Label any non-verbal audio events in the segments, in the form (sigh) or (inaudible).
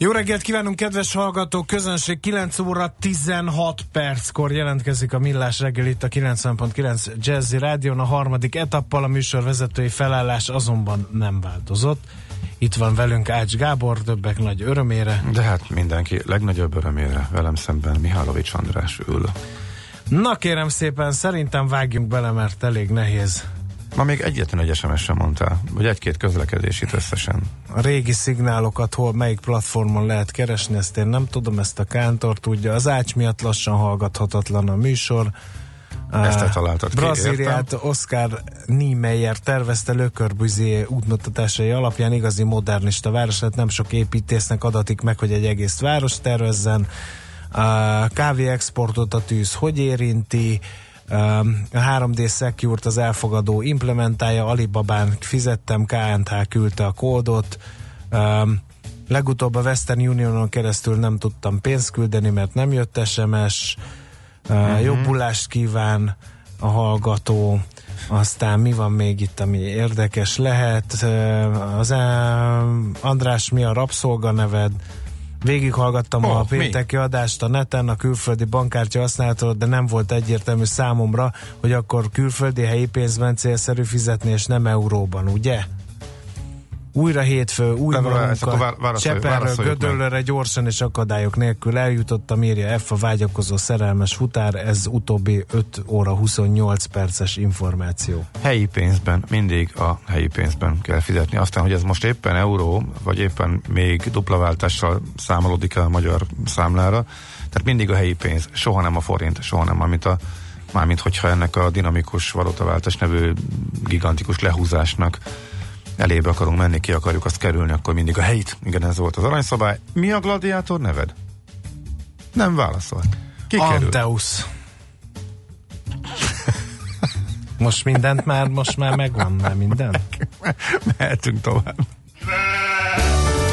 Jó reggelt kívánunk, kedves hallgatók! Közönség 9 óra 16 perckor jelentkezik a Millás reggel itt a 90.9 Jazzy Rádion. A harmadik etappal a műsor vezetői felállás azonban nem változott. Itt van velünk Ács Gábor, többek nagy örömére. De hát mindenki legnagyobb örömére velem szemben Mihálovics András ül. Na kérem szépen, szerintem vágjunk bele, mert elég nehéz Ma még egyetlen egy SMS sem mondtál, vagy egy-két közlekedését összesen. A régi szignálokat hol, melyik platformon lehet keresni, ezt én nem tudom, ezt a Kántor tudja. Az ács miatt lassan hallgathatatlan a műsor. Ezt te találtad Brazíliát ki, Oscar Niemeyer tervezte Lökörbüzé útmutatásai alapján igazi modernista város lett, nem sok építésznek adatik meg, hogy egy egész város tervezzen. A kávé exportot a tűz hogy érinti? A 3D Secure-t az elfogadó implementálja, Alibabán fizettem, KNH küldte a kódot, legutóbb a Western Unionon keresztül nem tudtam pénzt küldeni, mert nem jött SMS, uh-huh. jobbulást kíván a hallgató, aztán mi van még itt, ami érdekes lehet, az András, mi a rabszolga neved, Végighallgattam oh, a pénteki mi? adást a neten, a külföldi bankkártya használatról, de nem volt egyértelmű számomra, hogy akkor külföldi helyi pénzben célszerű fizetni, és nem euróban, ugye? Újra hétfő, új munka, Cseperről, Gödöllőre gyorsan és akadályok nélkül eljutottam, írja F a vágyakozó szerelmes futár, ez utóbbi 5 óra 28 perces információ. Helyi pénzben, mindig a helyi pénzben kell fizetni. Aztán, hogy ez most éppen euró, vagy éppen még dupla váltással számolódik a magyar számlára, tehát mindig a helyi pénz, soha nem a forint, soha nem, amit a mármint hogyha ennek a dinamikus valótaváltás nevű gigantikus lehúzásnak elébe akarunk menni, ki akarjuk azt kerülni, akkor mindig a helyit. Igen, ez volt az aranyszabály. Mi a gladiátor neved? Nem válaszolt. Ki Anteus. most mindent már, most már megvan, már minden. (laughs) Mehetünk tovább.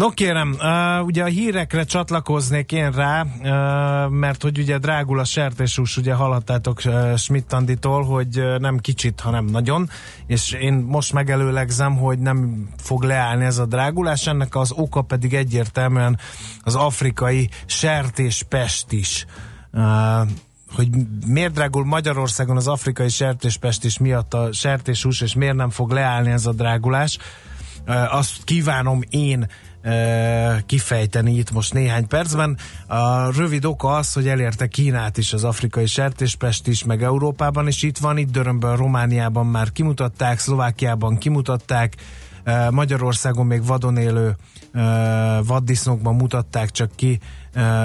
No kérem, uh, ugye a hírekre csatlakoznék én rá, uh, mert hogy ugye drágul a sertésús, ugye hallhattátok uh, Schmidt-Anditól, hogy uh, nem kicsit, hanem nagyon, és én most megelőlegzem, hogy nem fog leállni ez a drágulás, ennek az oka pedig egyértelműen az afrikai sertéspest is. Uh, hogy miért drágul Magyarországon az afrikai sertéspest is miatt a sertéshús, és miért nem fog leállni ez a drágulás. Azt kívánom én kifejteni itt most néhány percben. A rövid oka az, hogy elérte Kínát is az afrikai sertéspest is, meg Európában is itt van, itt Dörömből Romániában már kimutatták, Szlovákiában kimutatták, Magyarországon még vadon élő vaddisznókban mutatták csak ki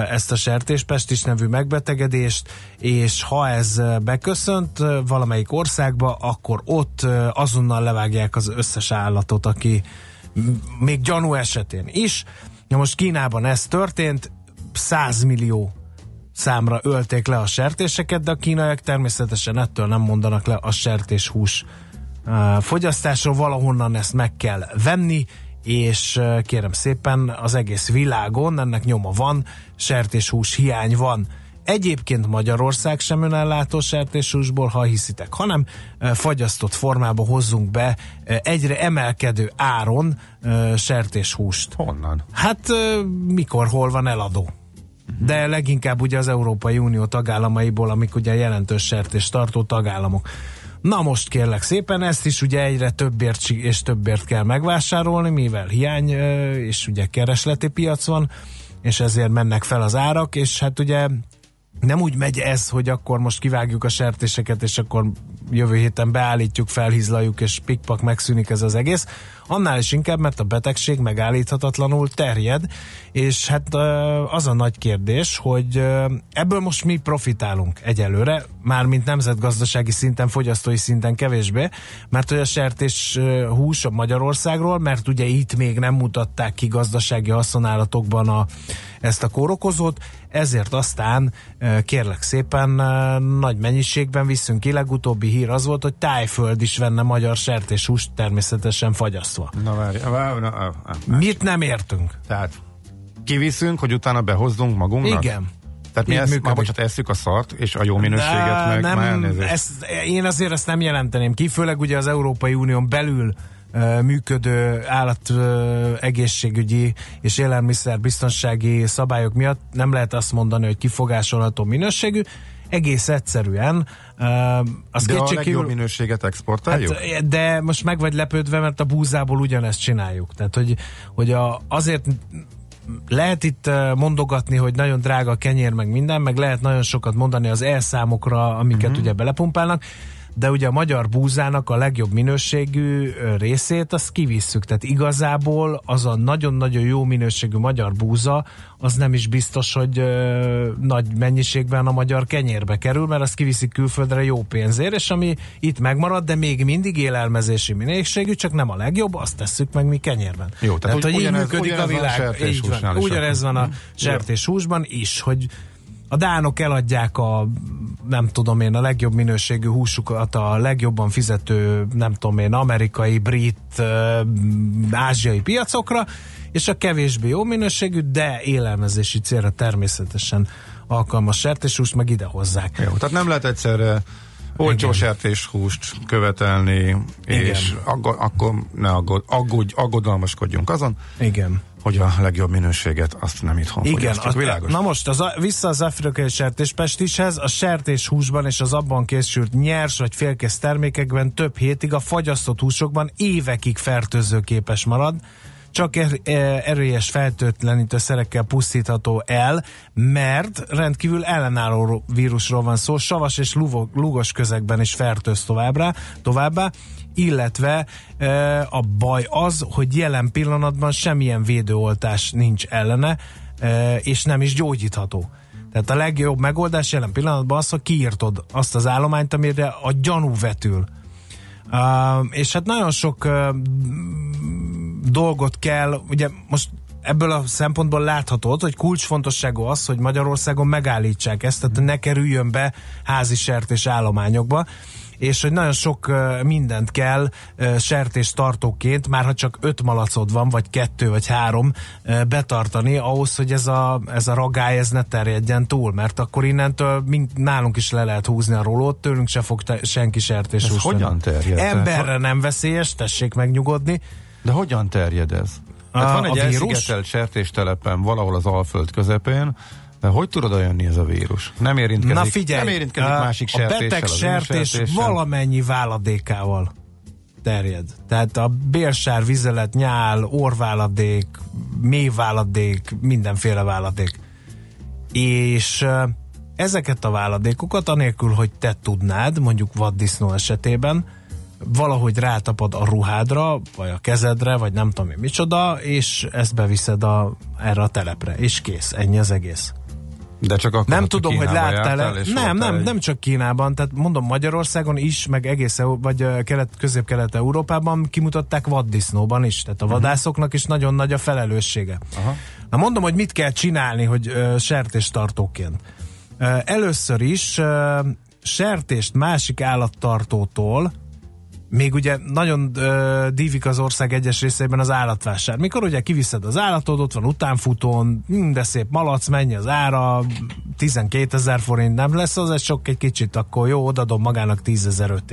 ezt a sertéspestis nevű megbetegedést, és ha ez beköszönt valamelyik országba, akkor ott azonnal levágják az összes állatot, aki még gyanú esetén is. Na most Kínában ez történt, 100 millió számra ölték le a sertéseket, de a kínaiak természetesen ettől nem mondanak le a sertéshús fogyasztásról, valahonnan ezt meg kell venni, és kérem szépen az egész világon ennek nyoma van, sertéshús hiány van. Egyébként Magyarország sem önellátó sertéshúsból, ha hiszitek, hanem fagyasztott formába hozzunk be egyre emelkedő áron sertéshúst. Honnan? Hát mikor, hol van eladó? De leginkább ugye az Európai Unió tagállamaiból, amik ugye jelentős sertés tartó tagállamok. Na most kérlek szépen, ezt is ugye egyre többért és többért kell megvásárolni, mivel hiány és ugye keresleti piac van, és ezért mennek fel az árak, és hát ugye nem úgy megy ez, hogy akkor most kivágjuk a sertéseket, és akkor jövő héten beállítjuk, felhizlaljuk, és pikpak megszűnik ez az egész. Annál is inkább, mert a betegség megállíthatatlanul terjed, és hát az a nagy kérdés, hogy ebből most mi profitálunk egyelőre, mármint nemzetgazdasági szinten, fogyasztói szinten kevésbé, mert hogy a sertés hús a Magyarországról, mert ugye itt még nem mutatták ki gazdasági haszonállatokban a, ezt a kórokozót, ezért aztán kérlek szépen nagy mennyiségben viszünk ki. Legutóbbi hír az volt, hogy tájföld is venne magyar sertéshúst természetesen fagyasztva. Na várj, várj, na, na, na, Mit nem értünk? Tehát kiviszünk, hogy utána behozzunk magunknak? Igen. Tehát mi ezt, már bocsánat, eszük a szart, és a jó minőséget meg nem, már ezt, én azért ezt nem jelenteném ki, főleg ugye az Európai Unión belül működő állat egészségügyi és élelmiszer biztonsági szabályok miatt nem lehet azt mondani, hogy kifogásolható minőségű, egész egyszerűen az de a legjobb minőséget exportáljuk? Hát, de most meg vagy lepődve, mert a búzából ugyanezt csináljuk. Tehát, hogy, hogy a, azért lehet itt mondogatni, hogy nagyon drága a kenyér, meg minden, meg lehet nagyon sokat mondani az elszámokra, amiket uh-huh. ugye belepumpálnak, de ugye a magyar búzának a legjobb minőségű részét azt kivisszük, tehát igazából az a nagyon-nagyon jó minőségű magyar búza, az nem is biztos, hogy ö, nagy mennyiségben a magyar kenyérbe kerül, mert azt kiviszik külföldre jó pénzért, és ami itt megmarad, de még mindig élelmezési minőségű, csak nem a legjobb, azt tesszük meg mi kenyérben. Jó, tehát, tehát hogy ugyanez, így működik a világ. Így van, ugyanez van a sertéshúsban is, hogy a dánok eladják a nem tudom én, a legjobb minőségű húsukat a legjobban fizető, nem tudom én, amerikai, brit, ázsiai piacokra, és a kevésbé jó minőségű, de élelmezési célra természetesen alkalmas sertéshúst meg ide hozzák. Jó, tehát nem lehet egyszerre olcsó sertéshúst követelni, Igen. és aggo- akkor ne aggod, aggódj, aggodalmaskodjunk azon. Igen hogy a legjobb minőséget azt nem itthon Igen, az, világos. Na most az, vissza az afrikai sertéspestishez, a sertéshúsban és az abban készült nyers vagy félkész termékekben több hétig a fagyasztott húsokban évekig fertőzőképes marad, csak er, e, erős feltöltlenítő szerekkel pusztítható el, mert rendkívül ellenálló vírusról van szó, savas és lugos közegben is fertőz továbbra, továbbá, illetve e, a baj az, hogy jelen pillanatban semmilyen védőoltás nincs ellene, e, és nem is gyógyítható. Tehát a legjobb megoldás jelen pillanatban az, hogy kiírtod azt az állományt, amire a gyanú vetül. Uh, és hát nagyon sok uh, dolgot kell, ugye most ebből a szempontból láthatod, hogy kulcsfontosságú az, hogy Magyarországon megállítsák ezt, tehát ne kerüljön be házi sertés állományokba és hogy nagyon sok mindent kell sertés tartóként, már ha csak öt malacod van, vagy kettő, vagy három betartani, ahhoz, hogy ez a, ez a ragály ez ne terjedjen túl, mert akkor innentől mind, nálunk is le lehet húzni a rolót, tőlünk se fog te, senki sertés Ez hogyan terjed? Emberre nem veszélyes, tessék megnyugodni. De hogyan terjed ez? Hát van egy elszigetelt sertéstelepen valahol az Alföld közepén, de hogy tudod olyan ez a vírus? Nem érintkezik, Na figyelj, nem érintkezik a, másik sertéssel. A beteg sertés valamennyi váladékával terjed. Tehát a bérsár, vizelet, nyál, orváladék, mélyváladék, mindenféle váladék. És ezeket a váladékokat, anélkül, hogy te tudnád, mondjuk vaddisznó esetében, valahogy rátapad a ruhádra, vagy a kezedre, vagy nem tudom én micsoda, és ezt beviszed a, erre a telepre, és kész, ennyi az egész. De csak akkor nem tudom, hogy láttál-e. Nem, nem, egy... nem csak Kínában, tehát mondom Magyarországon is, meg egész, vagy kelet, közép-kelet-európában kimutatták vaddisznóban is, tehát a mhm. vadászoknak is nagyon nagy a felelőssége. Aha. Na mondom, hogy mit kell csinálni, hogy uh, sertéstartóként. Uh, először is uh, sertést másik állattartótól még ugye nagyon uh, dívik az ország egyes részeiben az állatvásár. Mikor ugye kiviszed az állatod, ott van utánfutón, hm, de szép malac, mennyi az ára, 12 ezer forint, nem lesz az egy sok egy kicsit, akkor jó, odadom magának 10 ezer.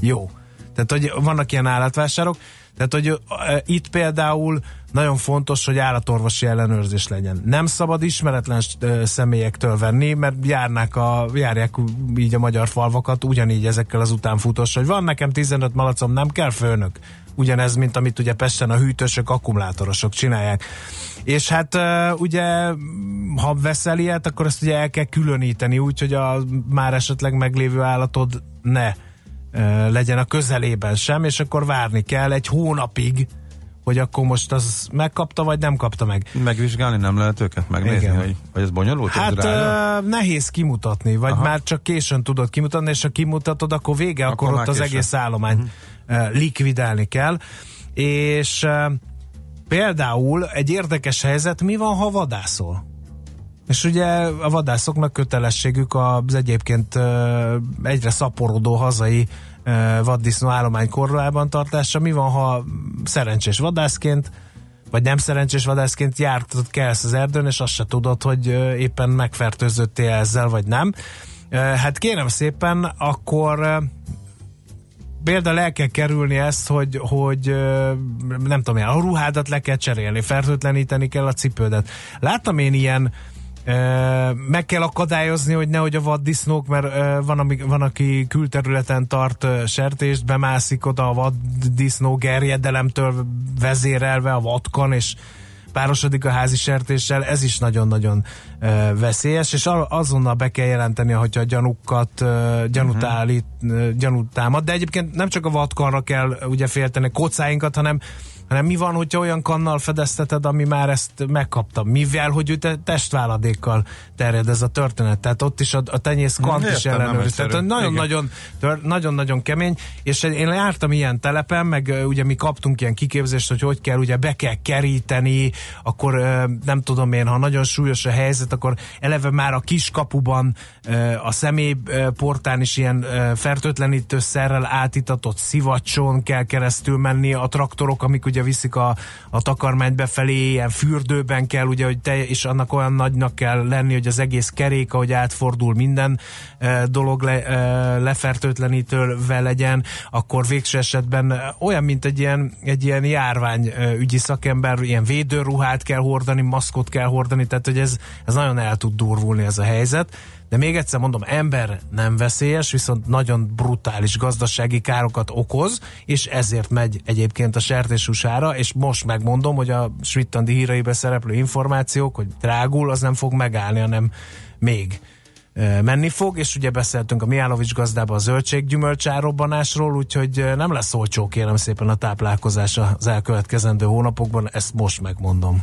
Jó. Tehát, hogy vannak ilyen állatvásárok, tehát, hogy uh, itt például nagyon fontos, hogy állatorvosi ellenőrzés legyen. Nem szabad ismeretlen személyektől venni, mert járnák a, járják így a magyar falvakat, ugyanígy ezekkel az utánfutós, hogy van nekem 15 malacom, nem kell főnök. Ugyanez, mint amit ugye Pesten a hűtősök, akkumulátorosok csinálják. És hát ugye, ha veszel ilyet, akkor ezt ugye el kell különíteni, úgyhogy a már esetleg meglévő állatod ne legyen a közelében sem, és akkor várni kell egy hónapig, hogy akkor most az megkapta, vagy nem kapta meg. Megvizsgálni nem lehet őket megnézni, hogy, hogy ez bonyolult? Hát uh, nehéz kimutatni, vagy Aha. már csak későn tudod kimutatni, és ha kimutatod, akkor vége, akkor, akkor ott az későn. egész állomány uh-huh. uh, likvidálni kell. És uh, például egy érdekes helyzet, mi van, ha vadászol? És ugye a vadászoknak kötelességük az egyébként egyre szaporodó hazai vaddisznó állomány korlában tartása. Mi van, ha szerencsés vadászként vagy nem szerencsés vadászként jártad kelsz az erdőn, és azt se tudod, hogy éppen megfertőzöttél ezzel, vagy nem. Hát kérem szépen, akkor például el kell kerülni ezt, hogy, hogy nem tudom, a ruhádat le kell cserélni, fertőtleníteni kell a cipődet. Láttam én ilyen meg kell akadályozni, hogy nehogy a vaddisznók, mert van, ami, van aki külterületen tart sertést, bemászik oda a vaddisznó gerjedelemtől vezérelve a vadkan, és párosodik a házi sertéssel, ez is nagyon-nagyon veszélyes, és azonnal be kell jelenteni, hogyha a gyanúkat, uh, gyanút, uh-huh. állít, uh, gyanút támad, de egyébként nem csak a vadkanra kell ugye félteni kocáinkat, hanem hanem mi van, hogyha olyan kannal fedezteted, ami már ezt megkapta, mivel, hogy ő te testváladékkal terjed ez a történet, tehát ott is a, a tenyész kant is ellenőriz, tehát nagyon-nagyon nagyon-nagyon kemény, és én jártam ilyen telepen, meg ugye mi kaptunk ilyen kiképzést, hogy hogy kell, ugye be kell keríteni, akkor nem tudom én, ha nagyon súlyos a helyzet, akkor eleve már a kiskapuban a személyportán is ilyen fertőtlenítő szerrel átitatott szivacson kell keresztül menni a traktorok, amik ugye viszik a, a takarmányt befelé, ilyen fürdőben kell, ugye, hogy te, és annak olyan nagynak kell lenni, hogy az egész kerék, ahogy átfordul minden e, dolog le, e, lefertőtlenítőve legyen, akkor végső esetben olyan, mint egy ilyen, egy ilyen járvány e, szakember, ilyen védőruhát kell hordani, maszkot kell hordani, tehát hogy ez, ez nagyon el tud durvulni ez a helyzet. De még egyszer mondom, ember nem veszélyes, viszont nagyon brutális gazdasági károkat okoz, és ezért megy egyébként a sertéshúsára, és most megmondom, hogy a Svittandi híreibe szereplő információk, hogy drágul, az nem fog megállni, hanem még menni fog, és ugye beszéltünk a Miálovics gazdába a zöldséggyümölcsárobbanásról, úgyhogy nem lesz olcsó kérem szépen a táplálkozás az elkövetkezendő hónapokban, ezt most megmondom.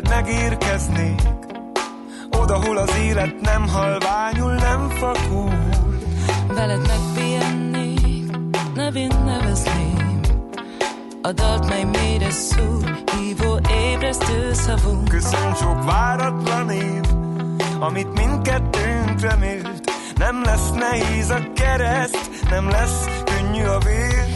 Veled megérkeznék Oda, hol az élet nem halványul, nem fakul. Veled megpihennék, nevén nevezném. A dalt, mely mélyre szúr, hívó ébresztő szavunk Köszönj sok váratlan év, amit mindkettőnk remélt. Nem lesz nehéz a kereszt, nem lesz könnyű a vér.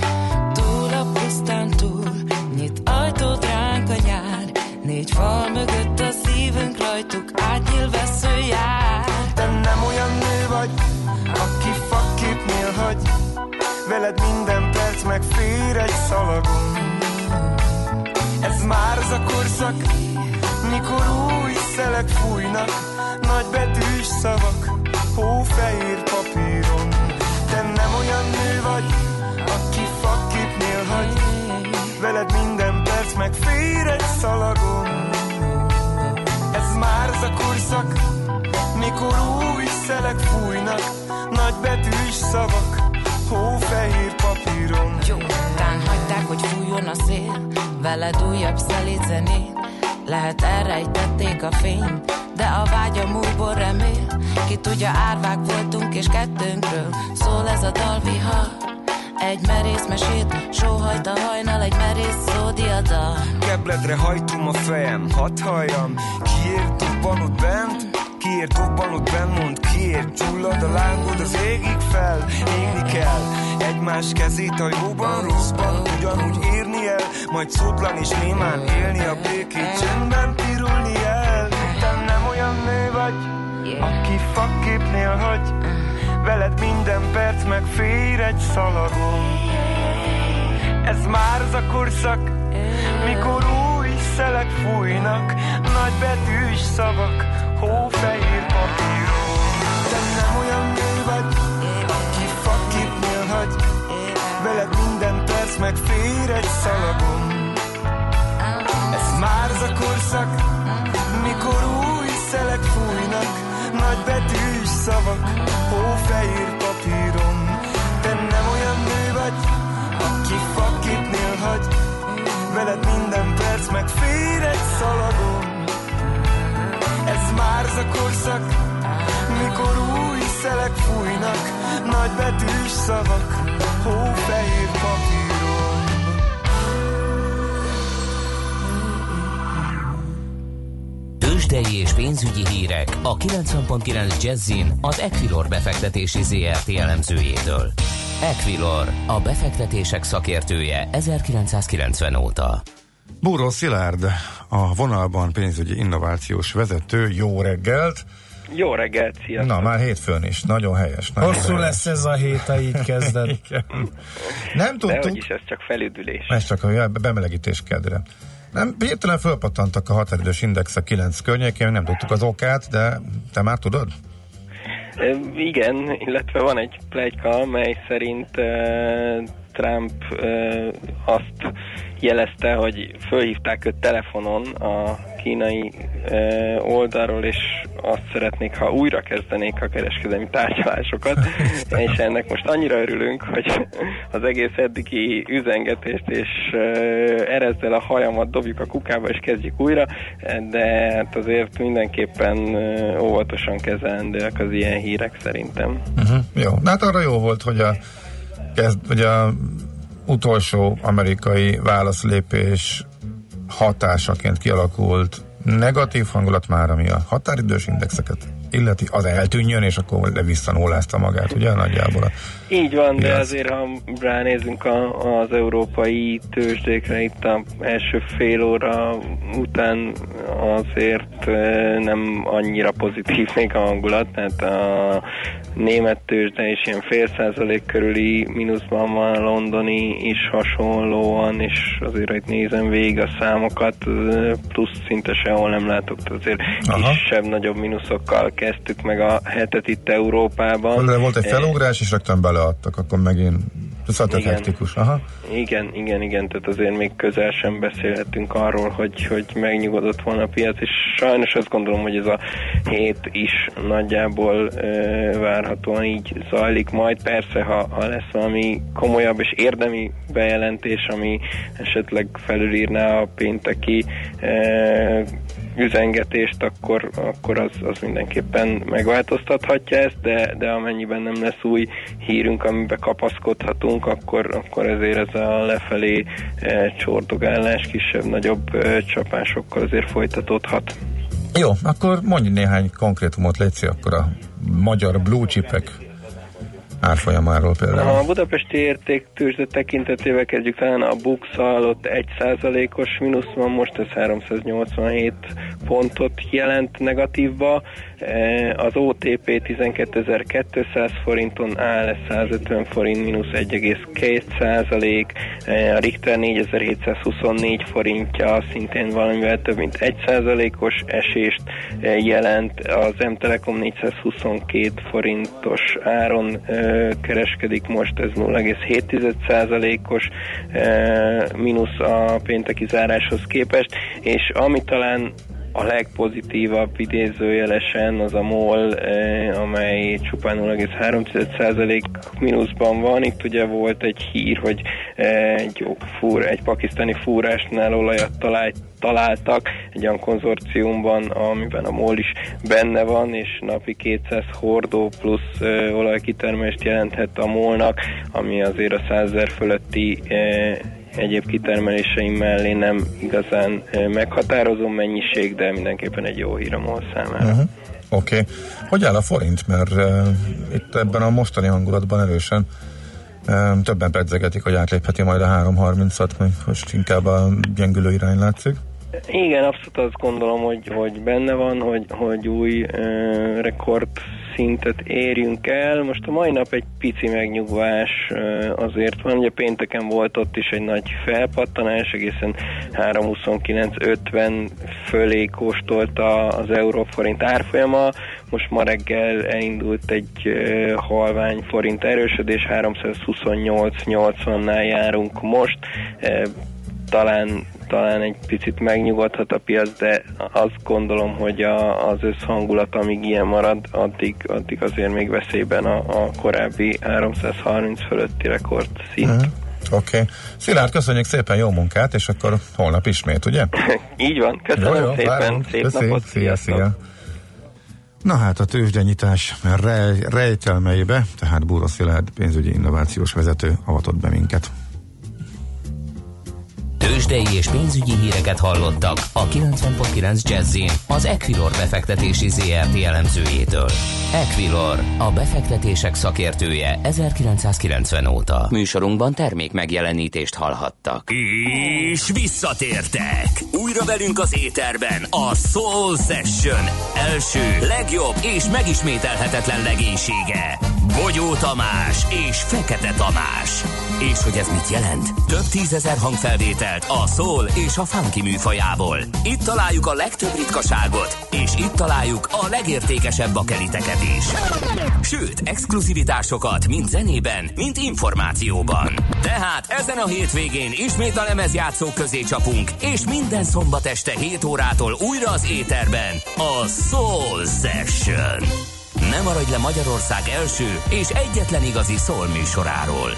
Túl a pusztán túl, nyit ajtót ránk a nyár Négy fal mögött a szívünk rajtuk átnyíl vesző jár Te nem olyan nő vagy, aki fakképnél hagy. Veled minden perc megfér egy szalagon Ez már az a korszak, mikor új szelek fújnak. Nagy betűs szavak, hófehér papíron. Te nem olyan nő vagy, aki fakképnél hagy. Veled minden perc megfér egy szalagon Ez már az a korszak, mikor új szelek fújnak. Nagy betűs szavak, hófehér papíron. Jó, tán hagyták, hogy fújjon a szél Veled újabb szelíd zenét. Lehet elrejtették a fényt de a vágya múlból remél. Ki tudja, árvák voltunk és kettőnkről Szól ez a dalvihar egy merész mesét, sóhajt a hajnal, egy merész szódiadal. Kebledre hajtom a fejem, hadd halljam, kiért van ott bent, Kiért dobbanod bennmond, kiért gyullad a lángod az égig fel? Égni kell egymás kezét a jóban, rosszban Ugyanúgy írni el, majd szótlan és némán élni A békét csendben pirulni el. Te nem olyan nő vagy, aki fakképnél hagy Veled minden perc megfér egy szalagon. Ez már az a korszak, mikor új szelek fújnak. Nagy betűs szavak, hófehér papíron. Te nem olyan nő vagy, aki faképnél hagy Veled minden perc megfér egy szalagon. Ez már az a korszak, mikor új szelek fújnak Nagy betűs szavak, hófehér papíron. Te nem olyan nő vagy, aki faképnél hagy. Veled minden perc megfér egy szalagon. Ez már a korszak, mikor új szelek fújnak. Nagy betűs szavak, hófehér papíron Tőzsdei és pénzügyi hírek a 90.9 Jazzin az Equilor befektetési ZRT elemzőjétől. Equilor, a befektetések szakértője 1990 óta. Búró Szilárd, a vonalban pénzügyi innovációs vezető, jó reggelt! Jó reggelt, sziasztok! Na, már hétfőn is, nagyon helyes. Nagyon Hosszú helyes. lesz ez a hét, ha így kezded. (laughs) Igen. Nem De hogy tudtuk, is, ez csak felüdülés. ez csak a bemelegítés kedre. Nem, hirtelen fölpattantak a határidős indexek 9 környékén, nem tudtuk az okát, de te már tudod? Igen, illetve van egy plegyka, mely szerint Trump azt jelezte, hogy fölhívták őt telefonon a kínai oldalról, és azt szeretnék, ha újra kezdenék a kereskedelmi tárgyalásokat, (laughs) és ennek most annyira örülünk, hogy az egész eddigi üzengetést, és erezzel a hajamat dobjuk a kukába, és kezdjük újra, de hát azért mindenképpen óvatosan kezelendőek az ilyen hírek szerintem. Uh-huh. Jó, hát arra jó volt, hogy a, kezd, hogy a utolsó amerikai válaszlépés hatásaként kialakult negatív hangulat már, ami a határidős indexeket illeti, az eltűnjön, és akkor visszanólázta magát, ugye nagyjából a Így van, de azért, ha ránézünk a, az európai tőzsdékre, itt a első fél óra után azért nem annyira pozitív (laughs) még a hangulat, tehát a német tőzsde is ilyen fél százalék körüli mínuszban van, a londoni is hasonlóan, és azért, hogy nézem végig a számokat, plusz szinte sehol nem látok, azért kisebb-nagyobb mínuszokkal kezdtük meg a hetet itt Európában. De volt egy felugrás, és rögtön beleadtak, akkor megint szóval Igen. hektikus. Aha. Igen, igen, igen, tehát azért még közel sem beszélhetünk arról, hogy, hogy megnyugodott volna a piac, és sajnos azt gondolom, hogy ez a hét is nagyjából ö, várhatóan így zajlik majd. Persze, ha, ha lesz valami komolyabb és érdemi bejelentés, ami esetleg felülírná a pénteki ö, üzengetést, akkor, akkor az, az mindenképpen megváltoztathatja ezt, de, de amennyiben nem lesz új hírünk, amiben kapaszkodhatunk, akkor, akkor ezért ez a lefelé e, csordogálás kisebb-nagyobb e, csapásokkal azért folytatódhat. Jó, akkor mondj néhány konkrétumot, Léci, akkor a magyar blue chipek árfolyamáról például. A budapesti értéktőzsde tekintetében kezdjük talán a bux ott 1%-os mínusz van, most ez 387 pontot jelent negatívba. E, Az OTP 12.200 forinton áll, ez 150 forint, mínusz 1,2 E, A Richter 4724 forintja szintén valamivel több mint 1 os esést e, jelent. Az M-Telekom 422 forintos áron kereskedik most, ez 0,7%-os e, mínusz a pénteki záráshoz képest, és ami talán a legpozitívabb idézőjelesen az a MOL, eh, amely csupán 0,3% mínuszban van. Itt ugye volt egy hír, hogy eh, egy, fúr, egy pakisztáni fúrásnál olajat talált, találtak egy olyan konzorciumban, amiben a MOL is benne van, és napi 200 hordó plusz ö, olajkitermelést jelenthet a MOL-nak, ami azért a 100 ezer fölötti ö, egyéb kitermeléseim mellé nem igazán meghatározó mennyiség, de mindenképpen egy jó hír a MOL számára. Uh-huh. Oké. Okay. Hogy áll a forint? Mert uh, itt ebben a mostani hangulatban erősen uh, többen pedzegetik, hogy átlépheti majd a 3.30-at, most inkább a gyengülő irány látszik. Igen, abszolút azt gondolom, hogy, hogy benne van, hogy, hogy új uh, rekord szintet érjünk el. Most a mai nap egy pici megnyugvás azért van, ugye pénteken volt ott is egy nagy felpattanás, egészen 3.29.50 fölé kóstolta az euróforint árfolyama, most ma reggel elindult egy halvány forint erősödés, 328.80-nál járunk most, talán talán egy picit megnyugodhat a piac, de azt gondolom, hogy a, az összhangulat, amíg ilyen marad, addig, addig azért még veszélyben a, a korábbi 330 fölötti rekord szint. Uh-huh. Oké. Okay. Szilárd, köszönjük szépen, jó munkát, és akkor holnap ismét, ugye? (laughs) Így van, köszönöm jó, jó, szépen, várunk. szép Köszi. napot. Szia, szia. Na hát a tőzsdenyítás rej, rejtelmeibe, tehát Búra Szilárd pénzügyi innovációs vezető avatott be minket. Tőzsdei és pénzügyi híreket hallottak a 90.9 jazz az Equilor befektetési ZRT elemzőjétől. Equilor, a befektetések szakértője 1990 óta. Műsorunkban termék megjelenítést hallhattak. És visszatértek! Újra velünk az éterben a Soul Session első, legjobb és megismételhetetlen legénysége. Bogyó Tamás és Fekete Tamás. És hogy ez mit jelent? Több tízezer hangfelvételt a szól és a funky műfajából. Itt találjuk a legtöbb ritkaságot, és itt találjuk a legértékesebb bakeliteket is. Sőt, exkluzivitásokat mind zenében, mind információban. Tehát ezen a hétvégén ismét a lemezjátszók közé csapunk, és minden szombat este 7 órától újra az éterben a Soul Session. Ne maradj le Magyarország első és egyetlen igazi szól műsoráról.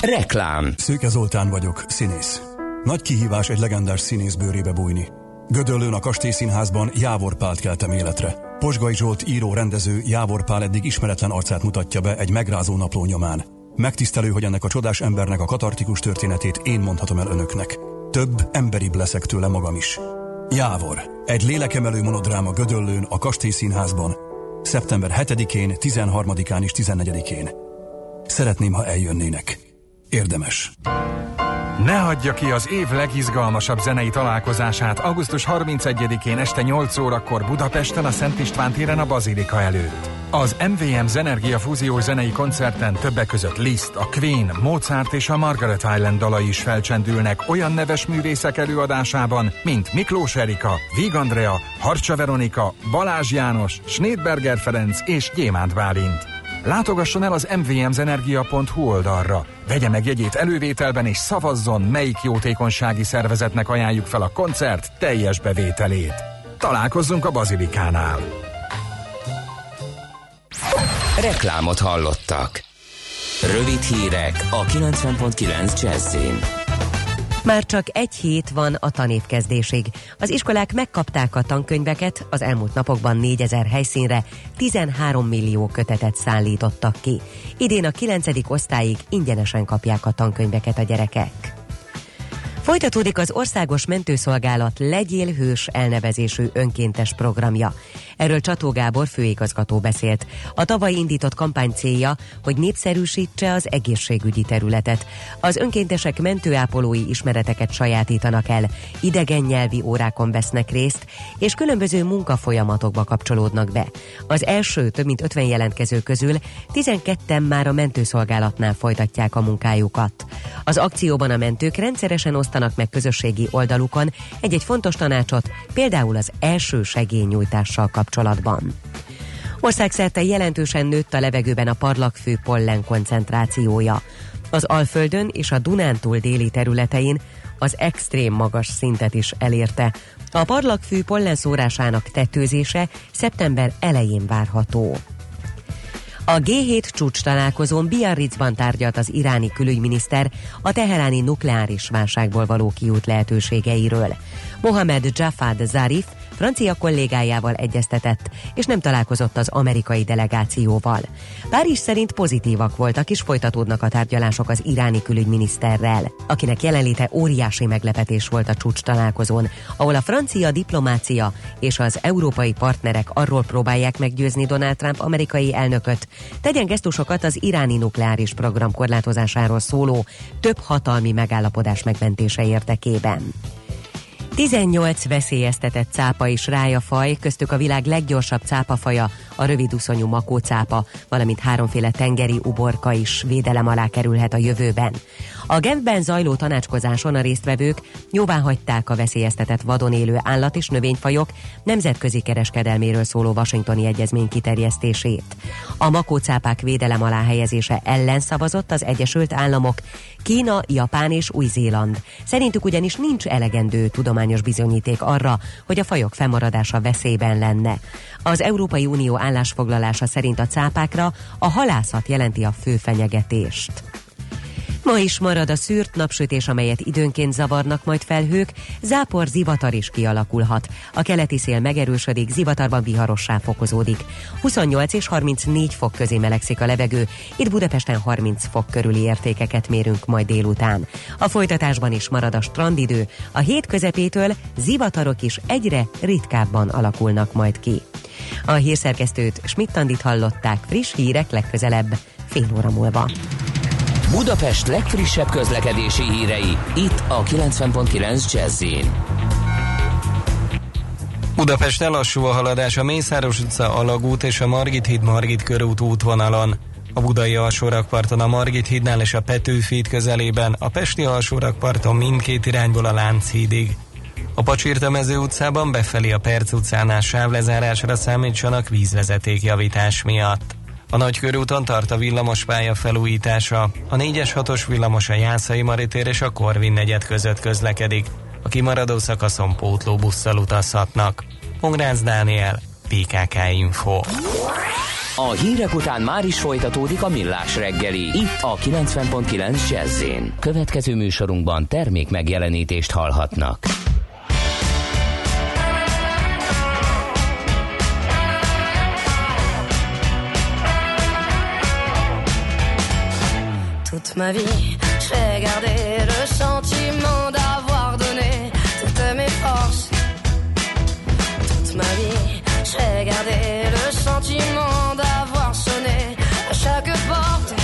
Reklám Szőke Zoltán vagyok, színész. Nagy kihívás egy legendás színész bőrébe bújni. Gödöllőn a Kastélyszínházban Jávor Pált keltem életre. Posgai Zsolt író rendező Jávor Pál eddig ismeretlen arcát mutatja be egy megrázó napló nyomán. Megtisztelő, hogy ennek a csodás embernek a katartikus történetét én mondhatom el önöknek. Több emberibb leszek tőle magam is. Jávor. Egy lélekemelő monodráma Gödöllőn a Kastélyszínházban. Szeptember 7-én, 13-án és 14-én. Szeretném, ha eljönnének. Érdemes. Ne hagyja ki az év legizgalmasabb zenei találkozását augusztus 31-én este 8 órakor Budapesten a Szent István téren a Bazilika előtt. Az MVM Zenergia Fúziós zenei koncerten többek között Liszt, a Queen, Mozart és a Margaret Island dalai is felcsendülnek olyan neves művészek előadásában, mint Miklós Erika, Víg Andrea, Harcsa Veronika, Balázs János, Schneidberger Ferenc és Gyémánt Bálint. Látogasson el az mvmzenergia.hu oldalra, vegye meg jegyét elővételben és szavazzon, melyik jótékonysági szervezetnek ajánljuk fel a koncert teljes bevételét. Találkozzunk a Bazilikánál. Reklámot hallottak. Rövid hírek a 90.9 Jazzin. Már csak egy hét van a tanévkezdésig. Az iskolák megkapták a tankönyveket, az elmúlt napokban 4000 helyszínre 13 millió kötetet szállítottak ki. Idén a 9. osztályig ingyenesen kapják a tankönyveket a gyerekek. Folytatódik az Országos Mentőszolgálat Legyél Hős elnevezésű önkéntes programja. Erről Csató Gábor főigazgató beszélt. A tavaly indított kampány célja, hogy népszerűsítse az egészségügyi területet. Az önkéntesek mentőápolói ismereteket sajátítanak el, idegen nyelvi órákon vesznek részt, és különböző munkafolyamatokba kapcsolódnak be. Az első több mint 50 jelentkező közül 12-en már a mentőszolgálatnál folytatják a munkájukat. Az akcióban a mentők rendszeresen osztanak meg közösségi oldalukon egy-egy fontos tanácsot, például az első segélynyújtással kapcsolatban. Országszerte jelentősen nőtt a levegőben a parlagfő pollen koncentrációja. Az Alföldön és a Dunántúl déli területein az extrém magas szintet is elérte. A parlagfű pollen szórásának tetőzése szeptember elején várható. A G7 csúcs találkozón Biarritzban tárgyalt az iráni külügyminiszter a teheráni nukleáris válságból való kiút lehetőségeiről. Mohamed Jafad Zarif francia kollégájával egyeztetett, és nem találkozott az amerikai delegációval. Párizs szerint pozitívak voltak, és folytatódnak a tárgyalások az iráni külügyminiszterrel, akinek jelenléte óriási meglepetés volt a csúcs találkozón, ahol a francia diplomácia és az európai partnerek arról próbálják meggyőzni Donald Trump amerikai elnököt, tegyen gesztusokat az iráni nukleáris program korlátozásáról szóló több hatalmi megállapodás megmentése érdekében. 18 veszélyeztetett cápa és rájafaj, köztük a világ leggyorsabb cápafaja, a röviduszonyú makócápa, valamint háromféle tengeri uborka is védelem alá kerülhet a jövőben. A Genfben zajló tanácskozáson a résztvevők jóvá hagyták a veszélyeztetett vadon élő állat- és növényfajok nemzetközi kereskedelméről szóló Washingtoni Egyezmény kiterjesztését. A makócápák védelem alá helyezése ellen szavazott az Egyesült Államok, Kína, Japán és Új-Zéland. Szerintük ugyanis nincs elegendő tudományos bizonyíték arra, hogy a fajok fennmaradása veszélyben lenne. Az Európai Unió állásfoglalása szerint a cápákra a halászat jelenti a fő fenyegetést. Ma is marad a szűrt napsütés, amelyet időnként zavarnak majd felhők, zápor zivatar is kialakulhat. A keleti szél megerősödik, zivatarban viharossá fokozódik. 28 és 34 fok közé melegszik a levegő, itt Budapesten 30 fok körüli értékeket mérünk majd délután. A folytatásban is marad a strandidő, a hét közepétől zivatarok is egyre ritkábban alakulnak majd ki. A hírszerkesztőt Schmidt-Tandit hallották friss hírek legközelebb, fél óra múlva. Budapest legfrissebb közlekedési hírei, itt a 90.9 jazz Budapest lassú a haladás a Mészáros utca Alagút és a Margit híd Margit körút útvonalon. A budai alsórakparton a Margit hídnál és a Petőfit közelében, a Pesti alsórakparton mindkét irányból a Lánchídig. A Pacsirtamező utcában befelé a Perc utcánál sávlezárásra számítsanak vízvezeték javítás miatt. A Nagykörúton tart a villamospálya felújítása. A 4-es 6-os villamos a Jászai Maritér és a Korvin negyed között közlekedik. A kimaradó szakaszon pótló busszal utazhatnak. Pongrácz Dániel, PKK Info. A hírek után már is folytatódik a millás reggeli. Itt a 90.9 jazz Következő műsorunkban termék megjelenítést hallhatnak. Toute ma vie, j'ai gardé le sentiment d'avoir donné toutes mes forces. Toute ma vie, j'ai gardé le sentiment d'avoir sonné à chaque porte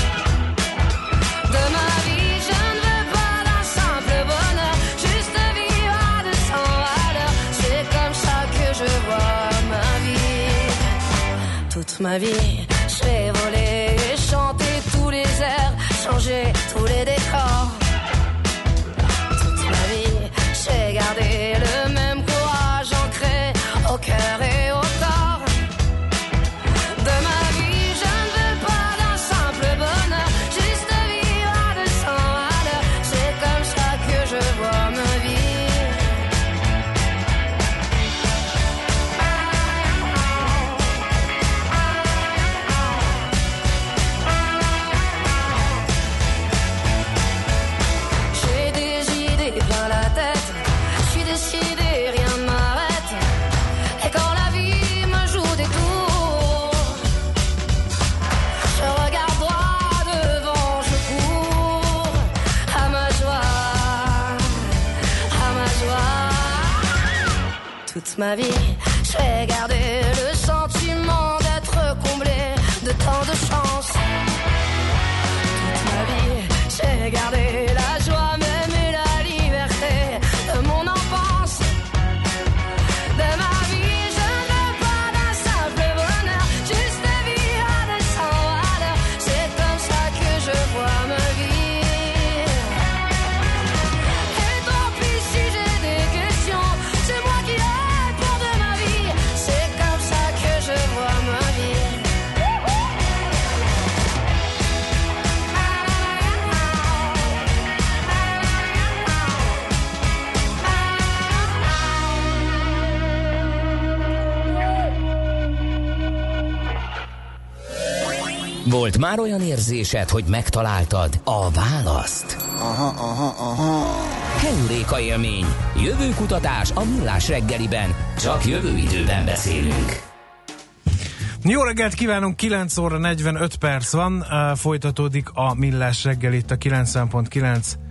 de ma vie. Je ne veux pas d'un simple bonheur, juste vivre à de sans valeur. C'est comme ça que je vois ma vie. Toute ma vie, Volt már olyan érzésed, hogy megtaláltad a választ? Aha, aha, aha. Heuréka élmény. Jövőkutatás a millás reggeliben. Csak jövő időben beszélünk. Jó reggelt kívánunk, 9 óra 45 perc van, uh, folytatódik a Millás reggel itt a 90.9 uh,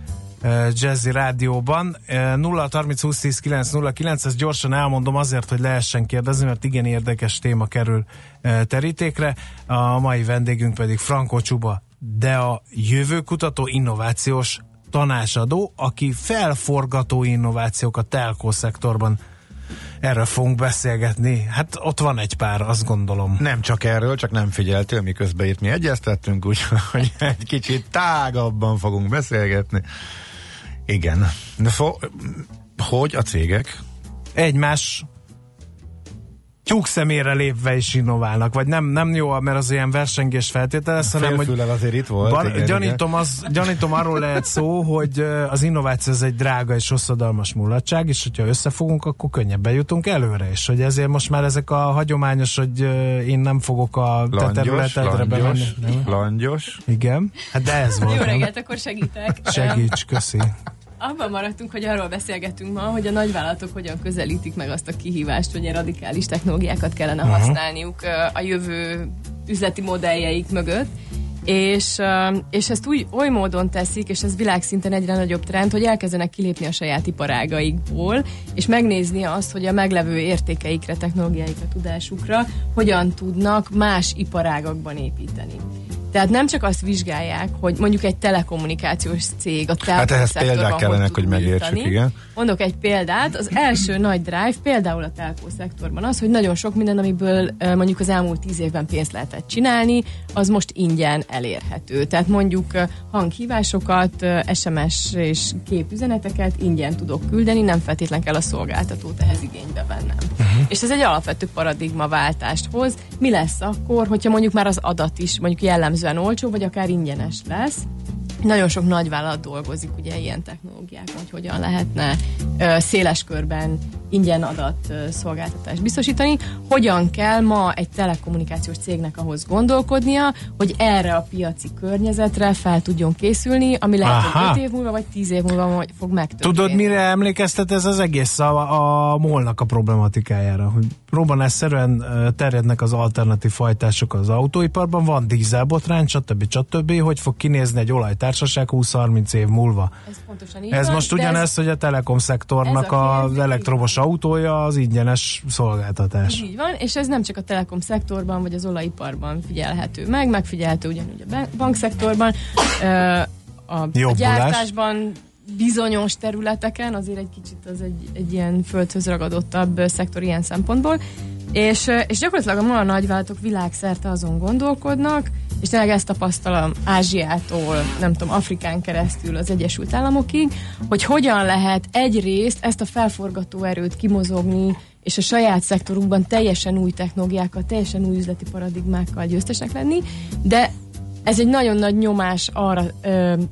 Jazzy Rádióban. Uh, 0 30 20 10 9 0 9, ezt gyorsan elmondom azért, hogy lehessen kérdezni, mert igen érdekes téma kerül uh, terítékre. A mai vendégünk pedig Franko Csuba, de a jövőkutató innovációs tanácsadó, aki felforgató innovációk a telkó szektorban Erről fogunk beszélgetni. Hát ott van egy pár, azt gondolom. Nem csak erről, csak nem figyeltél, miközben itt mi egyeztettünk, úgyhogy egy kicsit tágabban fogunk beszélgetni. Igen. De fo- hogy a cégek? Egymás tyúk szemére lépve is innoválnak, vagy nem, nem jó, mert az ilyen versengés feltételez, hanem hogy azért itt volt. bar, igen, gyanítom, igen. Az, gyanítom arról lehet szó, hogy az innováció ez egy drága és hosszadalmas mulatság, és hogyha összefogunk, akkor könnyebben jutunk előre, és hogy ezért most már ezek a hagyományos, hogy én nem fogok a te területedre bemenni. Langyos. Igen, hát de ez volt. Jó reggelt, akkor segítek. Segíts, köszi abban maradtunk, hogy arról beszélgetünk ma, hogy a nagyvállalatok hogyan közelítik meg azt a kihívást, hogy ilyen radikális technológiákat kellene uh-huh. használniuk a jövő üzleti modelljeik mögött. És, és ezt úgy, oly módon teszik, és ez világszinten egyre nagyobb trend, hogy elkezdenek kilépni a saját iparágaikból, és megnézni azt, hogy a meglevő értékeikre, technológiáikra, tudásukra hogyan tudnak más iparágakban építeni. Tehát nem csak azt vizsgálják, hogy mondjuk egy telekommunikációs cég a Hát ehhez példák kellene, hogy megértsük, igen. Mondok egy példát. Az első nagy drive például a telkó szektorban az, hogy nagyon sok minden, amiből mondjuk az elmúlt tíz évben pénzt lehetett csinálni, az most ingyen elérhető. Tehát mondjuk hanghívásokat, SMS és képüzeneteket ingyen tudok küldeni, nem feltétlen kell a szolgáltatót ehhez igénybe vennem. Uh-huh. És ez egy alapvető paradigmaváltást hoz. Mi lesz akkor, hogyha mondjuk már az adat is mondjuk jellemző jellemzően olcsó, vagy akár ingyenes lesz. Nagyon sok nagyvállalat dolgozik ugye ilyen technológiákon, hogy hogyan lehetne ö, széles körben ingyen adat szolgáltatást biztosítani. Hogyan kell ma egy telekommunikációs cégnek ahhoz gondolkodnia, hogy erre a piaci környezetre fel tudjon készülni, ami lehet, Aha. hogy 5 év múlva vagy 10 év múlva fog megtörténni. Tudod, mire emlékeztet ez az egész a, a molnak a problematikájára? Hogy robbanásszerűen terjednek az alternatív fajtások az autóiparban, van dízelbotrány, stb. stb. Hogy fog kinézni egy olajtársaság 20-30 év múlva? Ez pontosan így Ez van, most ugyanez, ez, hogy a telekom szektornak az elektromos autója az ingyenes szolgáltatás. Így van, és ez nem csak a telekom szektorban, vagy az olajiparban figyelhető meg, megfigyelhető ugyanúgy a bankszektorban, a, a gyártásban, bizonyos területeken, azért egy kicsit az egy, egy ilyen földhöz ragadottabb szektor ilyen szempontból, és, és gyakorlatilag a ma a nagyvállalatok világszerte azon gondolkodnak, és tényleg ezt tapasztalom Ázsiától, nem tudom, Afrikán keresztül az Egyesült Államokig, hogy hogyan lehet egyrészt ezt a felforgató erőt kimozogni, és a saját szektorunkban teljesen új technológiákkal, teljesen új üzleti paradigmákkal győztesek lenni, de ez egy nagyon nagy nyomás, arra,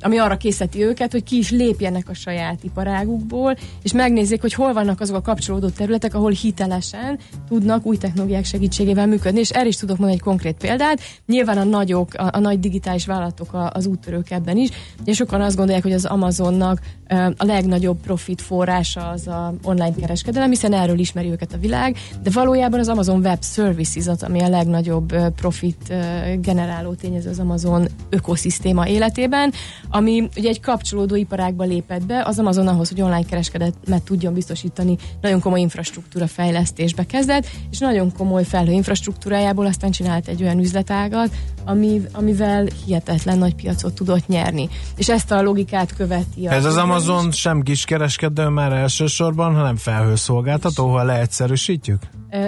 ami arra készíti őket, hogy ki is lépjenek a saját iparágukból, és megnézzék, hogy hol vannak azok a kapcsolódó területek, ahol hitelesen tudnak új technológiák segítségével működni. És erre is tudok mondani egy konkrét példát. Nyilván a nagyok, a, a nagy digitális vállalatok a, az úttörők ebben is, és sokan azt gondolják, hogy az Amazonnak a legnagyobb profit forrása az a online kereskedelem, hiszen erről ismeri őket a világ, de valójában az Amazon Web Services az, ami a legnagyobb profit generáló tényező az Amazon ökoszisztéma életében, ami ugye egy kapcsolódó iparágba lépett be, az Amazon ahhoz, hogy online kereskedelmet tudjon biztosítani, nagyon komoly infrastruktúra fejlesztésbe kezdett, és nagyon komoly felhő infrastruktúrájából aztán csinált egy olyan üzletágat, ami, amivel hihetetlen nagy piacot tudott nyerni. És ezt a logikát követi. Ez az Amazon is. sem kiskereskedő már elsősorban, hanem felhőszolgáltató, ha leegyszerűsítjük?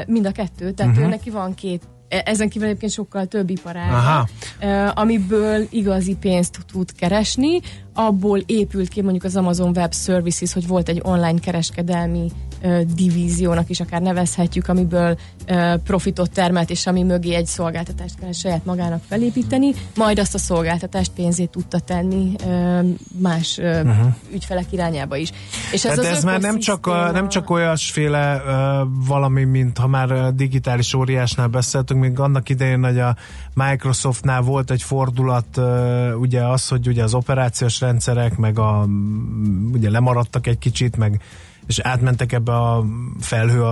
Mind a kettő, tehát uh-huh. neki van két E, ezen kívül egyébként sokkal több iparág, amiből igazi pénzt tud keresni, abból épült ki mondjuk az Amazon Web Services, hogy volt egy online kereskedelmi divíziónak is akár nevezhetjük, amiből profitot termelt, és ami mögé egy szolgáltatást kell saját magának felépíteni, majd azt a szolgáltatást pénzét tudta tenni más uh-huh. ügyfelek irányába is. És ez, hát ez már nem csak, a, nem csak olyasféle uh, valami, mint ha már digitális óriásnál beszéltünk, még annak idején, hogy a Microsoftnál volt egy fordulat, ugye az, hogy ugye az operációs rendszerek, meg a ugye lemaradtak egy kicsit, meg és átmentek ebbe a felhő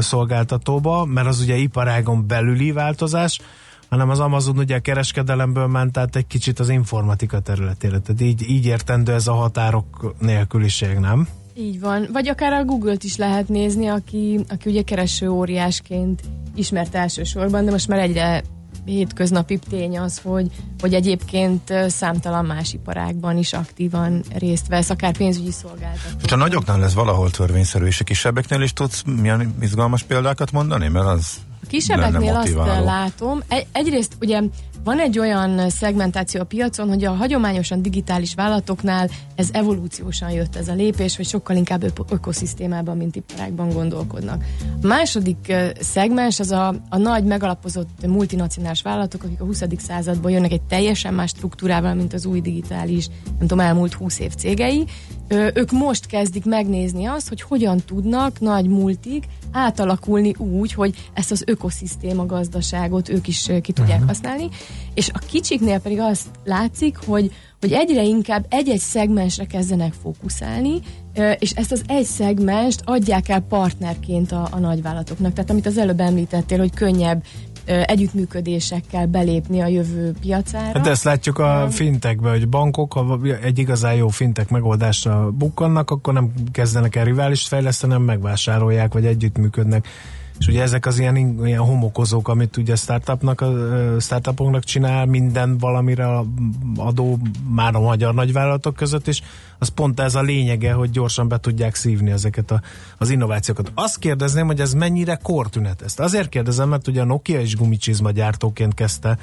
szolgáltatóba, mert az ugye iparágon belüli változás, hanem az Amazon ugye a kereskedelemből ment át egy kicsit az informatika területére. Tehát így, így értendő ez a határok nélküliség, nem? Így van. Vagy akár a Google-t is lehet nézni, aki, aki ugye kereső óriásként ismert elsősorban, de most már egyre hétköznapi tény az, hogy, hogy egyébként számtalan más iparágban is aktívan részt vesz, akár pénzügyi szolgáltató. Ha nagyoknál lesz valahol törvényszerű, és a kisebbeknél is tudsz milyen izgalmas példákat mondani? Mert az a kisebbeknél azt látom, egy, egyrészt ugye van egy olyan szegmentáció a piacon, hogy a hagyományosan digitális vállalatoknál ez evolúciósan jött ez a lépés, hogy sokkal inkább ök- ökoszisztémában, mint iparágban gondolkodnak. A második szegmens az a, a nagy megalapozott multinacionális vállalatok, akik a 20. századból jönnek egy teljesen más struktúrával, mint az új digitális, nem tudom, elmúlt 20 év cégei. Ők most kezdik megnézni azt, hogy hogyan tudnak nagy multik átalakulni úgy, hogy ezt az ökoszisztéma gazdaságot ők is ki tudják uh-huh. használni, és a kicsiknél pedig azt látszik, hogy, hogy egyre inkább egy-egy szegmensre kezdenek fókuszálni, és ezt az egy szegmenst adják el partnerként a, a nagyvállalatoknak. Tehát amit az előbb említettél, hogy könnyebb együttműködésekkel belépni a jövő piacára. Hát ezt látjuk a fintekben, hogy bankok, ha egy igazán jó fintek megoldásra bukkannak, akkor nem kezdenek el riválist fejleszteni, hanem megvásárolják, vagy együttműködnek és ugye ezek az ilyen, ilyen homokozók, amit ugye startupnak, startupoknak csinál, minden valamire adó már a magyar nagyvállalatok között is, az pont ez a lényege, hogy gyorsan be tudják szívni ezeket a, az innovációkat. Azt kérdezném, hogy ez mennyire kortünet ezt. Azért kérdezem, mert ugye a Nokia is gumicsizma gyártóként kezdte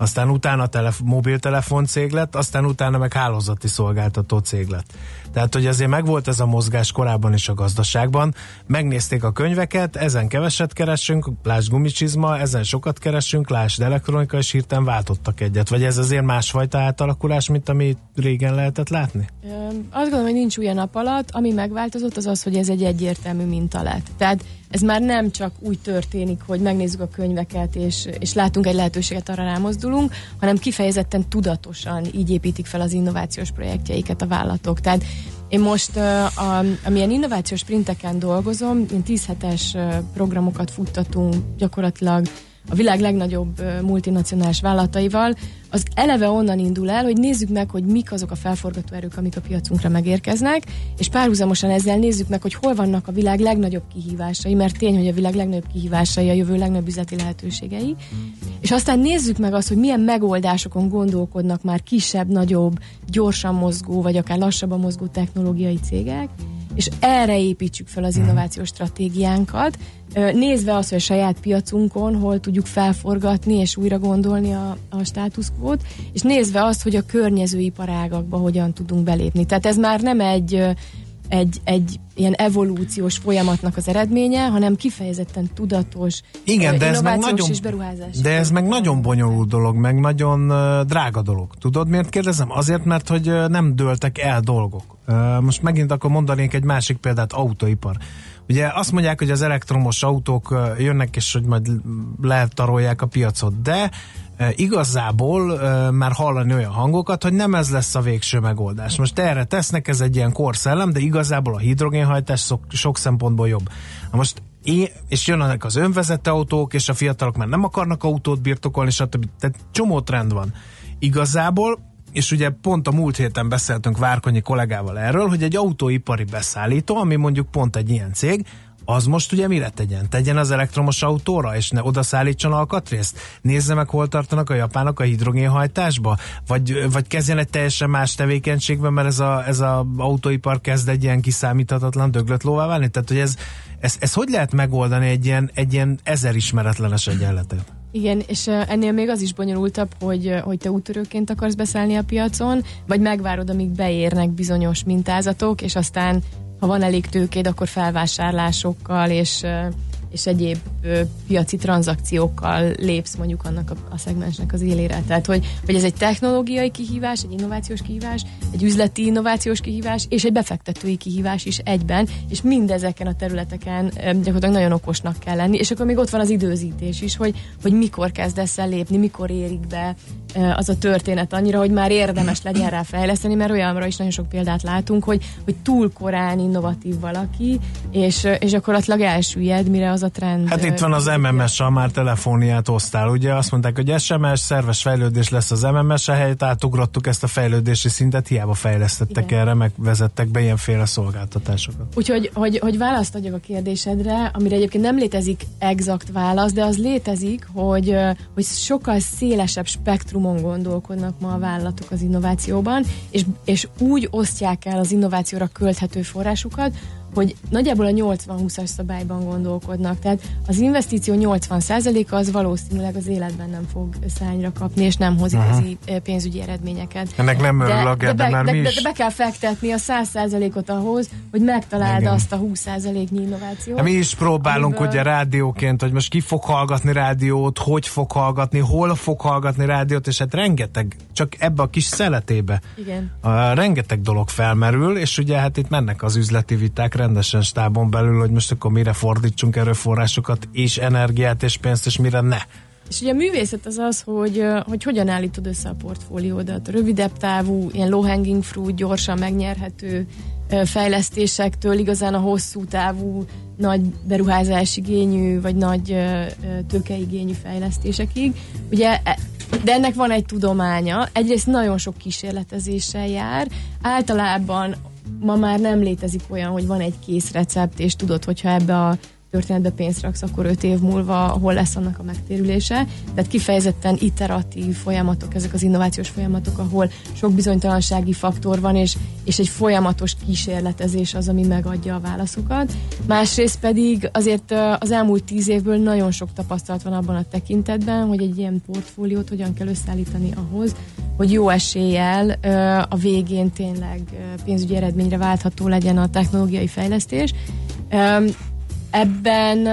aztán utána telef- mobiltelefon cég lett, aztán utána meg hálózati szolgáltató cég lett. Tehát, hogy azért megvolt ez a mozgás korábban is a gazdaságban, megnézték a könyveket, ezen keveset keresünk, lásd gumicsizma, ezen sokat keresünk, lásd elektronika, és hirtelen váltottak egyet. Vagy ez azért másfajta átalakulás, mint ami régen lehetett látni? Ö, azt gondolom, hogy nincs új nap alatt. Ami megváltozott, az az, hogy ez egy egyértelmű minta lett. Tehát ez már nem csak úgy történik, hogy megnézzük a könyveket, és, és látunk egy lehetőséget, arra rámozdulunk, hanem kifejezetten tudatosan így építik fel az innovációs projektjeiket a vállalatok. Tehát én most, a, amilyen innovációs sprinteken dolgozom, én 10 hetes programokat futtatunk gyakorlatilag a világ legnagyobb multinacionális vállalataival, az eleve onnan indul el, hogy nézzük meg, hogy mik azok a felforgató erők, amik a piacunkra megérkeznek, és párhuzamosan ezzel nézzük meg, hogy hol vannak a világ legnagyobb kihívásai, mert tény, hogy a világ legnagyobb kihívásai a jövő legnagyobb üzleti lehetőségei. És aztán nézzük meg azt, hogy milyen megoldásokon gondolkodnak már kisebb, nagyobb, gyorsan mozgó, vagy akár lassabban mozgó technológiai cégek, és erre építsük fel az innovációs stratégiánkat, nézve azt, hogy a saját piacunkon hol tudjuk felforgatni és újra gondolni a, a státuszkót, és nézve azt, hogy a környező iparágakba hogyan tudunk belépni. Tehát ez már nem egy egy, egy ilyen evolúciós folyamatnak az eredménye, hanem kifejezetten tudatos Igen, de ez meg nagyon, és beruházás. De ez meg nagyon bonyolult dolog, meg nagyon drága dolog. Tudod, miért kérdezem? Azért, mert hogy nem dőltek el dolgok. most megint akkor mondanék egy másik példát, autóipar. Ugye azt mondják, hogy az elektromos autók jönnek, és hogy majd letarolják a piacot, de igazából már hallani olyan hangokat, hogy nem ez lesz a végső megoldás. Most erre tesznek, ez egy ilyen korszellem, de igazából a hidrogénhajtás sok, sok szempontból jobb. Na most én, és jönnek az önvezető autók, és a fiatalok már nem akarnak autót birtokolni, stb. Tehát csomó trend van. Igazából és ugye pont a múlt héten beszéltünk Várkonyi kollégával erről, hogy egy autóipari beszállító, ami mondjuk pont egy ilyen cég, az most ugye mire tegyen? Tegyen az elektromos autóra, és ne oda szállítson alkatrészt? Nézze meg, hol tartanak a japánok a hidrogénhajtásba? Vagy, vagy kezdjen egy teljesen más tevékenységben, mert ez a, ez a autóipar kezd egy ilyen kiszámíthatatlan döglött lóvá válni? Tehát, hogy ez, ez, ez hogy lehet megoldani egy ilyen, egy ilyen ezer ismeretlenes egyenletet? Igen, és ennél még az is bonyolultabb, hogy, hogy te útörőként akarsz beszállni a piacon, vagy megvárod, amíg beérnek bizonyos mintázatok, és aztán ha van elég tőkéd, akkor felvásárlásokkal és és egyéb ö, piaci tranzakciókkal lépsz mondjuk annak a, a szegmensnek az élére. Tehát, hogy, hogy ez egy technológiai kihívás, egy innovációs kihívás, egy üzleti innovációs kihívás, és egy befektetői kihívás is egyben, és mindezeken a területeken ö, gyakorlatilag nagyon okosnak kell lenni, és akkor még ott van az időzítés is, hogy, hogy mikor kezdesz el lépni, mikor érik be az a történet annyira, hogy már érdemes legyen rá fejleszteni, mert olyanra is nagyon sok példát látunk, hogy, hogy túl korán innovatív valaki, és, és gyakorlatilag elsüllyed, mire az a trend. Hát itt van az MMS-sal már telefóniát osztál. Ugye azt mondták, hogy SMS, szerves fejlődés lesz az MMS-e helyett, átugrottuk ezt a fejlődési szintet, hiába fejlesztettek Igen. erre, meg vezettek be ilyenféle szolgáltatásokat. Úgyhogy hogy, hogy választ adjak a kérdésedre, amire egyébként nem létezik exakt válasz, de az létezik, hogy, hogy sokkal szélesebb spektrum spektrumon gondolkodnak ma a vállalatok az innovációban, és, és úgy osztják el az innovációra költhető forrásukat, hogy nagyjából a 80-20-as szabályban gondolkodnak. Tehát az investíció 80%-a az valószínűleg az életben nem fog szányra kapni, és nem hoz igazi uh-huh. pénzügyi eredményeket. Ennek nem de, de, de, be, de, de, de be kell fektetni a 100%-ot ahhoz, hogy megtaláld Igen. azt a 20%-nyi innovációt. Hát mi is próbálunk amiből... ugye rádióként, hogy most ki fog hallgatni rádiót, hogy fog hallgatni, hol fog hallgatni rádiót, és hát rengeteg, csak ebbe a kis szeletébe Igen. A, rengeteg dolog felmerül, és ugye hát itt mennek az üzleti viták rendesen stábon belül, hogy most akkor mire fordítsunk erőforrásokat, és energiát, és pénzt, és mire ne. És ugye a művészet az az, hogy, hogy hogyan állítod össze a portfóliódat. Rövidebb távú, ilyen low hanging fruit, gyorsan megnyerhető fejlesztésektől igazán a hosszú távú, nagy beruházás igényű, vagy nagy tőkeigényű fejlesztésekig. Ugye e, de ennek van egy tudománya. Egyrészt nagyon sok kísérletezéssel jár. Általában ma már nem létezik olyan, hogy van egy kész recept, és tudod, hogyha ebbe a történetbe pénzt raksz, akkor öt év múlva hol lesz annak a megtérülése. Tehát kifejezetten iteratív folyamatok, ezek az innovációs folyamatok, ahol sok bizonytalansági faktor van, és, és egy folyamatos kísérletezés az, ami megadja a válaszokat. Másrészt pedig azért az elmúlt tíz évből nagyon sok tapasztalat van abban a tekintetben, hogy egy ilyen portfóliót hogyan kell összeállítani ahhoz, hogy jó eséllyel a végén tényleg pénzügyi eredményre váltható legyen a technológiai fejlesztés. Ebben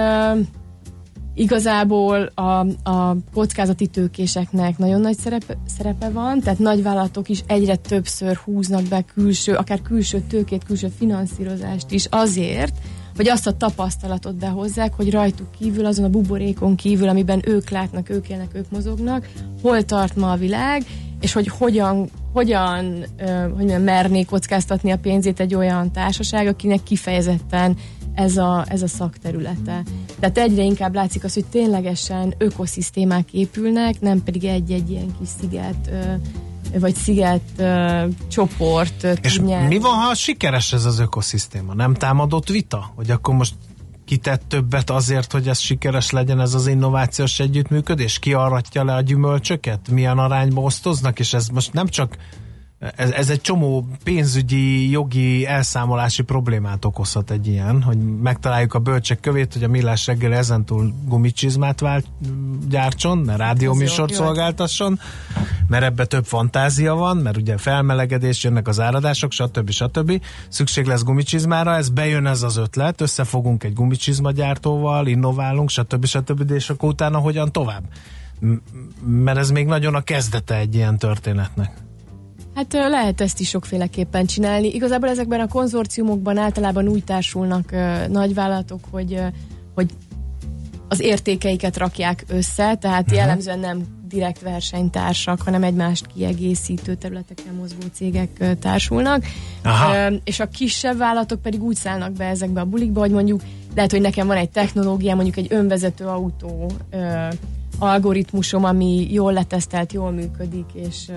igazából a, a kockázati tőkéseknek nagyon nagy szerepe, szerepe van, tehát nagyvállalatok is egyre többször húznak be külső, akár külső tőkét, külső finanszírozást is azért, hogy azt a tapasztalatot behozzák, hogy rajtuk kívül, azon a buborékon kívül, amiben ők látnak, ők élnek, ők mozognak, hol tart ma a világ, és hogy hogyan, hogyan hogy mondjam, merné kockáztatni a pénzét egy olyan társaság, akinek kifejezetten ez a, ez a szakterülete. Tehát egyre inkább látszik az, hogy ténylegesen ökoszisztémák épülnek, nem pedig egy-egy ilyen kis sziget vagy sziget uh, csoport uh, És mi van, ha sikeres ez az ökoszisztéma? Nem támadott vita? Hogy akkor most kitett többet azért, hogy ez sikeres legyen ez az innovációs együttműködés? Ki arratja le a gyümölcsöket? Milyen arányba osztoznak? És ez most nem csak ez, ez egy csomó pénzügyi, jogi, elszámolási problémát okozhat egy ilyen, hogy megtaláljuk a bölcsek kövét, hogy a millás reggel ezentúl gumicsizmát vált, gyártson, mert rádióműsort szolgáltasson, mert ebbe több fantázia van, mert ugye felmelegedés, jönnek az áradások, stb. stb. Szükség lesz gumicsizmára, ez bejön ez az ötlet, összefogunk egy gumicsizmagyártóval, innoválunk, stb. stb. És akkor utána hogyan tovább? Mert ez még nagyon a kezdete egy ilyen történetnek. Hát lehet ezt is sokféleképpen csinálni. Igazából ezekben a konzorciumokban általában úgy társulnak uh, nagyvállalatok, hogy, hogy az értékeiket rakják össze, tehát uh-huh. jellemzően nem direkt versenytársak, hanem egymást kiegészítő területeken mozgó cégek társulnak. Uh, és a kisebb vállalatok pedig úgy szállnak be ezekbe a bulikba, hogy mondjuk lehet, hogy nekem van egy technológia, mondjuk egy önvezető autó algoritmusom, ami jól letesztelt, jól működik, és,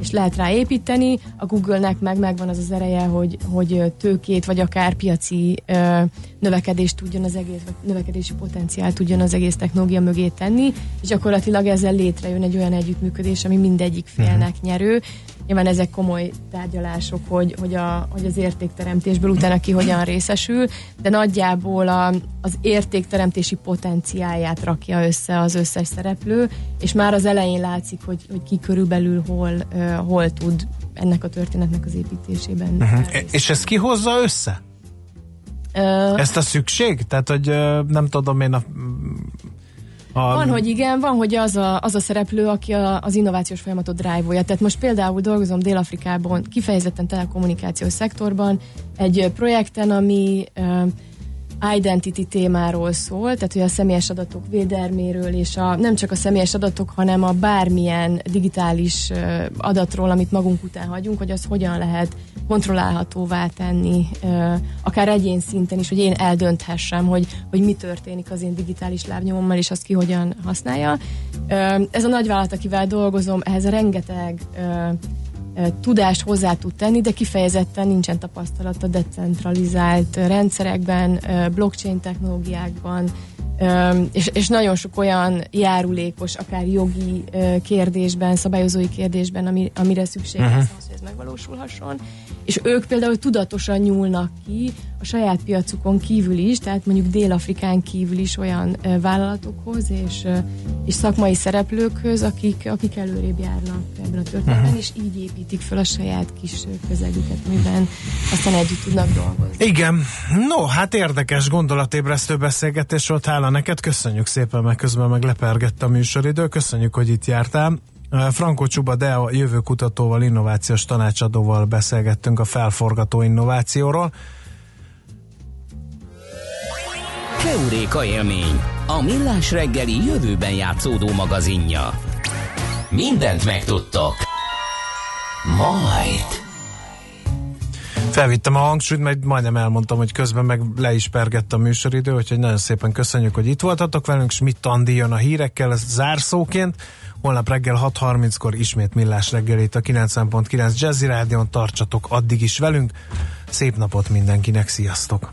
és lehet rá építeni. A Google-nek meg megvan az az ereje, hogy, hogy tőkét, vagy akár piaci növekedést tudjon az egész, vagy növekedési potenciál tudjon az egész technológia mögé tenni, és gyakorlatilag ezzel létrejön egy olyan együttműködés, ami mindegyik félnek mhm. nyerő. Nyilván ezek komoly tárgyalások, hogy, hogy, a, hogy az értékteremtésből utána ki hogyan részesül, de nagyjából a, az értékteremtési potenciáját rakja össze az összes szereplő, és már az elején látszik, hogy, hogy ki körülbelül hol, uh, hol tud ennek a történetnek az építésében. Uh-huh. És ez ki hozza össze? Ezt a szükség? Tehát, hogy nem tudom én a a... Van, hogy igen, van, hogy az a, az a szereplő, aki a, az innovációs folyamatot drive-olja. Tehát most például dolgozom Dél-Afrikában, kifejezetten telekommunikációs szektorban, egy projekten, ami uh, identity témáról szól, tehát hogy a személyes adatok védelméről, és a, nem csak a személyes adatok, hanem a bármilyen digitális adatról, amit magunk után hagyunk, hogy az hogyan lehet kontrollálhatóvá tenni, akár egyén szinten is, hogy én eldönthessem, hogy, hogy mi történik az én digitális lábnyomommal, és azt ki hogyan használja. Ez a nagyvállalat, akivel dolgozom, ehhez rengeteg tudást hozzá tud tenni, de kifejezetten nincsen tapasztalata decentralizált rendszerekben, blockchain technológiákban, és, és nagyon sok olyan járulékos, akár jogi kérdésben, szabályozói kérdésben, ami, amire szükség uh-huh. lesz hogy ez megvalósulhasson. És ők például tudatosan nyúlnak ki a saját piacukon kívül is, tehát mondjuk Dél-Afrikán kívül is olyan vállalatokhoz és, és szakmai szereplőkhöz, akik, akik előrébb járnak ebben a történetben, uh-huh. és így építik fel a saját kis közegüket, amiben aztán együtt tudnak dolgozni. Igen, no, hát érdekes gondolatébresztő beszélgetés volt, hála neked, köszönjük szépen, meg közben meg lepergett a műsoridő, köszönjük, hogy itt jártál. Franco Csuba de a jövőkutatóval, innovációs tanácsadóval beszélgettünk a felforgató innovációról. Keuréka élmény, a millás reggeli jövőben játszódó magazinja. Mindent megtudtok. Majd. Felvittem a hangsúlyt, mert majdnem elmondtam, hogy közben meg le is pergett a műsoridő, úgyhogy nagyon szépen köszönjük, hogy itt voltatok velünk. Schmidt Andi jön a hírekkel, ez zárszóként. Holnap reggel 6.30-kor ismét millás reggelét a 90.9 Jazzy Rádion. Tartsatok addig is velünk. Szép napot mindenkinek, sziasztok!